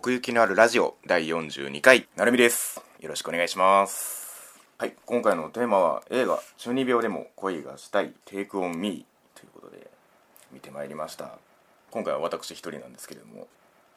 奥行きのあるラジオ第42回なるみです。よろしくお願いします。はい今回のテーマは映画「中二病でも恋がしたいテイクオンミーということで見てまいりました。今回は私一人なんですけれども、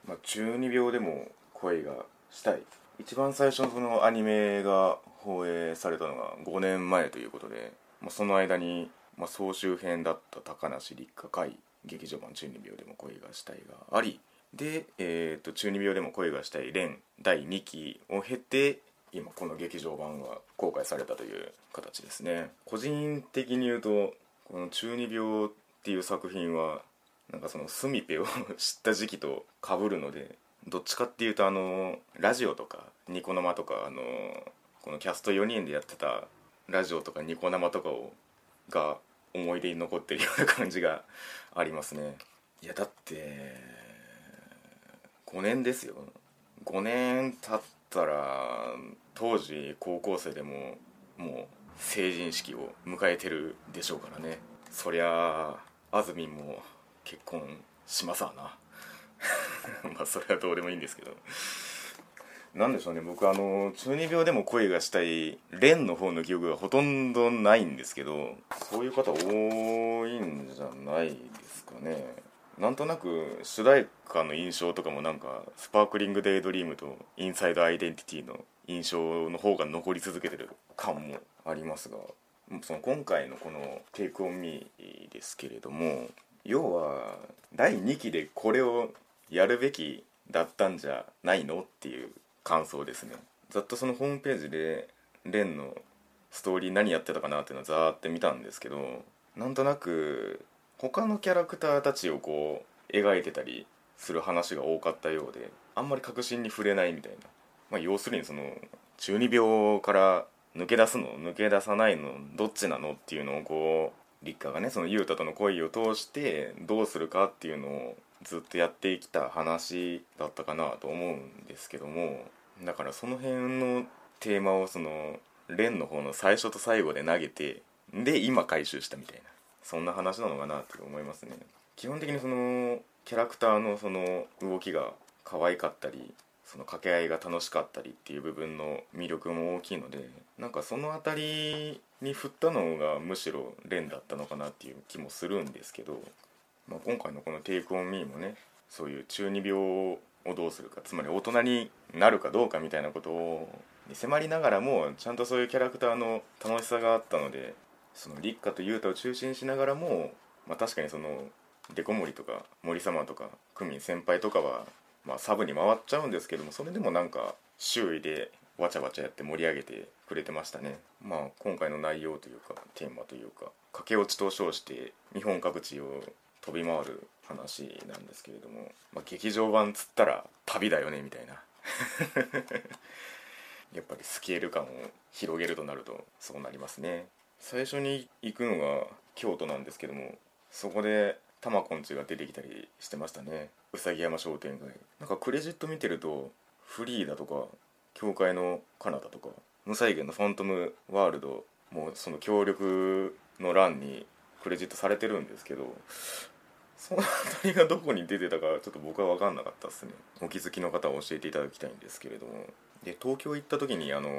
まあ、中二病でも恋がしたい。一番最初のそのアニメが放映されたのが5年前ということで、まあ、その間に、まあ、総集編だった高梨立花会劇場版中二病でも恋がしたいがありで、えーと、中二病でも恋がしたい連第2期を経て今この劇場版が公開されたという形ですね。個人的に言うとこの中二病っていう作品はなんかそのスミペを知った時期とかぶるのでどっちかっていうとあのラジオとかニコ生とかあのこのキャスト4人でやってたラジオとかニコ生とかをが思い出に残ってるような感じがありますね。いやだって5年ですよ。5年経ったら当時高校生でももう成人式を迎えてるでしょうからね。そりゃあずみんも結婚しますわな。まあそれはどうでもいいんですけど。なんでしょうね。僕あの中二病でも恋がしたい蓮の方の記憶がほとんどないんですけどそういう方多いんじゃないですかね。なんとなく主題歌の印象とかもなんか Sparkling Daydream と Inside Identity の印象の方が残り続けてる感もありますがその今回のこの「Take on Me」ですけれども要は第2期でこれをやるべきだったんじゃないのっていう感想ですね。ざっとそのホームページでレンのストーリー何やってたかなっていうのをざーって見たんですけどなんとなく他のキャラクターたちをこう描いてたりする話が多かったようであんまり確信に触れないみたいな、まあ、要するにその中二病から抜け出すの抜け出さないのどっちなのっていうのをこう立花がねその雄太との恋を通してどうするかっていうのをずっとやってきた話だったかなと思うんですけどもだからその辺のテーマをその蓮の方の最初と最後で投げてで今回収したみたいな。そんな話なのかなって思いますね。基本的にそのキャラクターのその動きが可愛かったりその掛け合いが楽しかったりっていう部分の魅力も大きいのでなんかその辺りに振ったのがむしろ蓮だったのかなっていう気もするんですけど、まあ、今回のこの「テイクオンミーもねそういう中二病をどうするかつまり大人になるかどうかみたいなことを迫りながらもちゃんとそういうキャラクターの楽しさがあったのでその立花と雄太を中心しながらも、まあ、確かにそのデコ森とか森様とかクミン先輩とかは、まあ、サブに回っちゃうんですけどもそれでもなんか周囲でわちゃわちゃやって盛り上げてくれてましたね。まあ今回の内容というかテーマというか駆け落ちと称して日本各地を飛び回る話なんですけれども、まあ、劇場版つったら旅だよねみたいな。やっぱりスケール感を広げるとなるとそうなりますね。最初に行くのが京都なんですけどもそこで玉こんちが出てきたりしてましたね。うさぎ山商店街。なんかクレジット見てるとフリーだとか教会の彼方とか無再現のファントムワールドもうその協力の欄にクレジットされてるんですけどその辺りがどこに出てたかちょっと僕は分かんなかったですね。お気づきの方は教えていただきたいんですけれども。で東京行った時にあの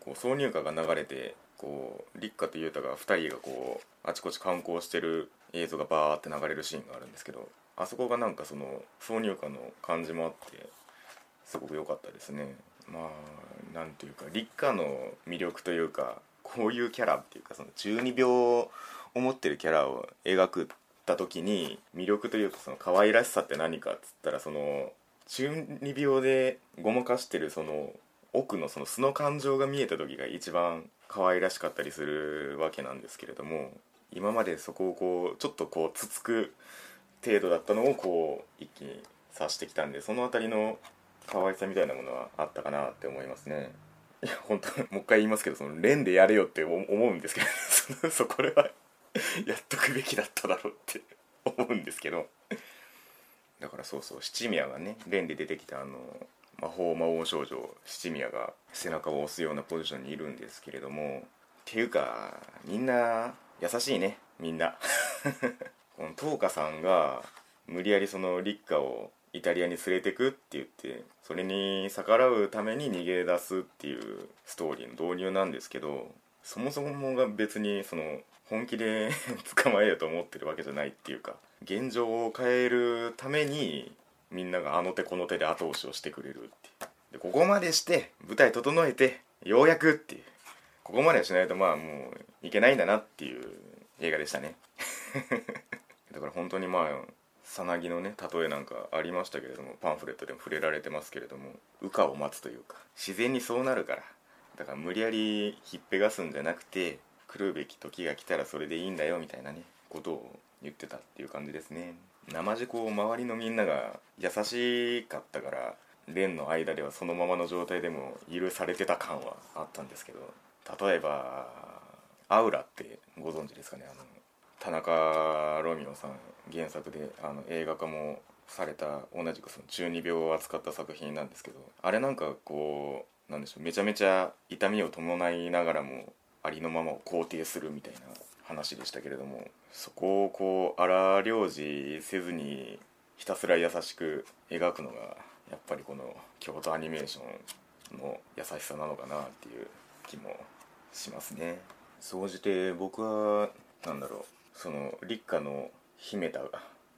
こう挿入歌が流れてこう立花と雄太が2人がこうあちこち観光してる映像がバーって流れるシーンがあるんですけどあそこがなんかその挿入歌の感じもあってすごく良かったですね。まあなんていうか立花の魅力というかこういうキャラっていうかその中二病を持ってるキャラを描くた時に魅力というかその可愛らしさって何かっつったらその中二病でごまかしてるその奥のその素の感情が見えた時が一番可愛らしかったりするわけなんですけれども今までそこをこうちょっとこうつつく程度だったのをこう一気に察してきたんでその辺りの可愛さみたいなものはあったかなって思いますね。いや本当もう一回言いますけどその連でやれよって思うんですけど そこれはやっとくべきだっただろうって思うんですけど。だからそうそう七宮がね連で出てきたあの魔法魔王少女七宮が背中を押すようなポジションにいるんですけれどもっていうかみんな優しいねみんな。この東花さんが無理やりその立花をイタリアに連れてくって言ってそれに逆らうために逃げ出すっていうストーリーの導入なんですけどそもそもが別にその本気で 捕まえようと思ってるわけじゃないっていうか現状を変えるためにみんながあの手この手で後押しをしてくれるってでここまでして舞台整えてようやくっていう。ここまでしないとまあもういけないんだなっていう映画でしたね。だから本当にまあさなぎのね例えなんかありましたけれどもパンフレットでも触れられてますけれども羽化を待つというか自然にそうなるから。だから無理やりひっぺがすんじゃなくて来るべき時が来たらそれでいいんだよみたいなねことを言ってたっていう感じですね。生地を周りのみんなが優しかったから連の間ではそのままの状態でも許されてた感はあったんですけど例えばアウラってご存知ですかねあの田中ロミオさん原作であの映画化もされた同じくその中二病を扱った作品なんですけどあれなんかこうなんでしょうめちゃめちゃ痛みを伴いながらもありのままを肯定するみたいな話でしたけれどもそこをこう荒療治せずにひたすら優しく描くのがやっぱりこの京都アニメーションの優しさなのかなっていう気もしますね。総じて僕はなんだろうその立花の秘めた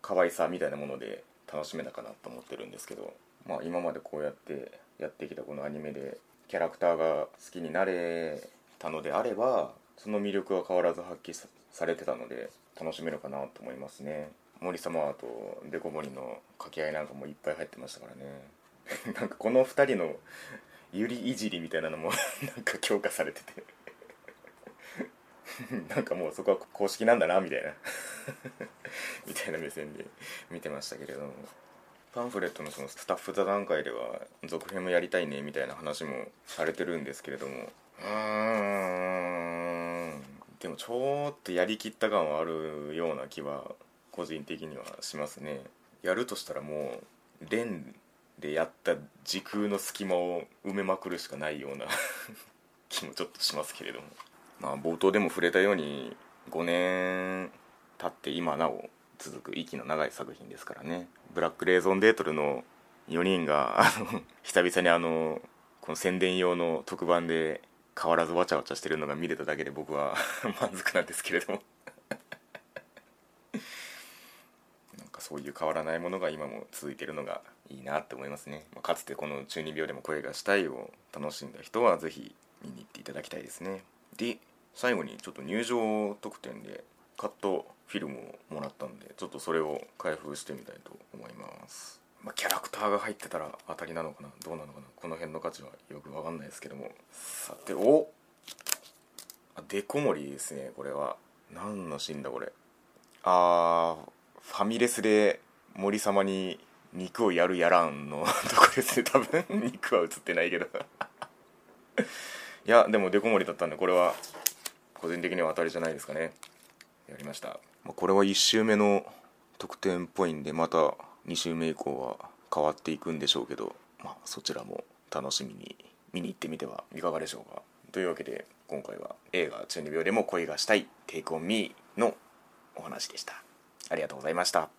可愛さみたいなもので楽しめたかなと思ってるんですけどまあ今までこうやってやってきたこのアニメでキャラクターが好きになれたのであればその魅力は変わらず発揮されてたので楽しめるかなと思いますね。森様とデコモリの掛け合いなんかもいっぱい入ってましたからね。なんかこの2人のゆりいじりみたいなのも なんか強化されてて。なんかもうそこは公式なんだなみたいな。みたいな目線で見てましたけれども。パンフレットのそのスタッフ座談会では続編もやりたいねみたいな話もされてるんですけれども。うん。でもちょっとやりきった感はあるような気は個人的にはしますね。やるとしたらもうレンでやった時空の隙間を埋めまくるしかないような 気もちょっとしますけれども。まあ冒頭でも触れたように5年経って今なお続く息の長い作品ですからね。ブラックレーゾンデートルの4人が久々にあのこの宣伝用の特番で変わらずわちゃわちゃしてるのが見れただけで僕は 満足なんですけれども。なんかそういう変わらないものが今も続いてるのがいいなって思いますね、まあ、かつてこの中二病でも声がしたいを楽しんだ人はぜひ見に行っていただきたいですね。で最後にちょっと入場特典でカットフィルムをもらったんでちょっとそれを開封してみたいと思います。まあ、キャラクターが入ってたら当たりなのかな？どうなのかな？この辺の価値はよく分かんないですけども。さてお！あデコモリですね。これは。何のシーンだ？これ。あーファミレスで森様に肉をやるやらんの。とこですね。多分。肉は映ってないけど。いやでもデコモリだったんでこれは個人的には当たりじゃないですかね。やりました。まあこれは1周目の得点っぽいんでまた2週目以降は変わっていくんでしょうけど、まあ、そちらも楽しみに見に行ってみてはいかがでしょうか。というわけで今回は映画「中二病でも恋がしたいテイクオンミーのお話でした。ありがとうございました。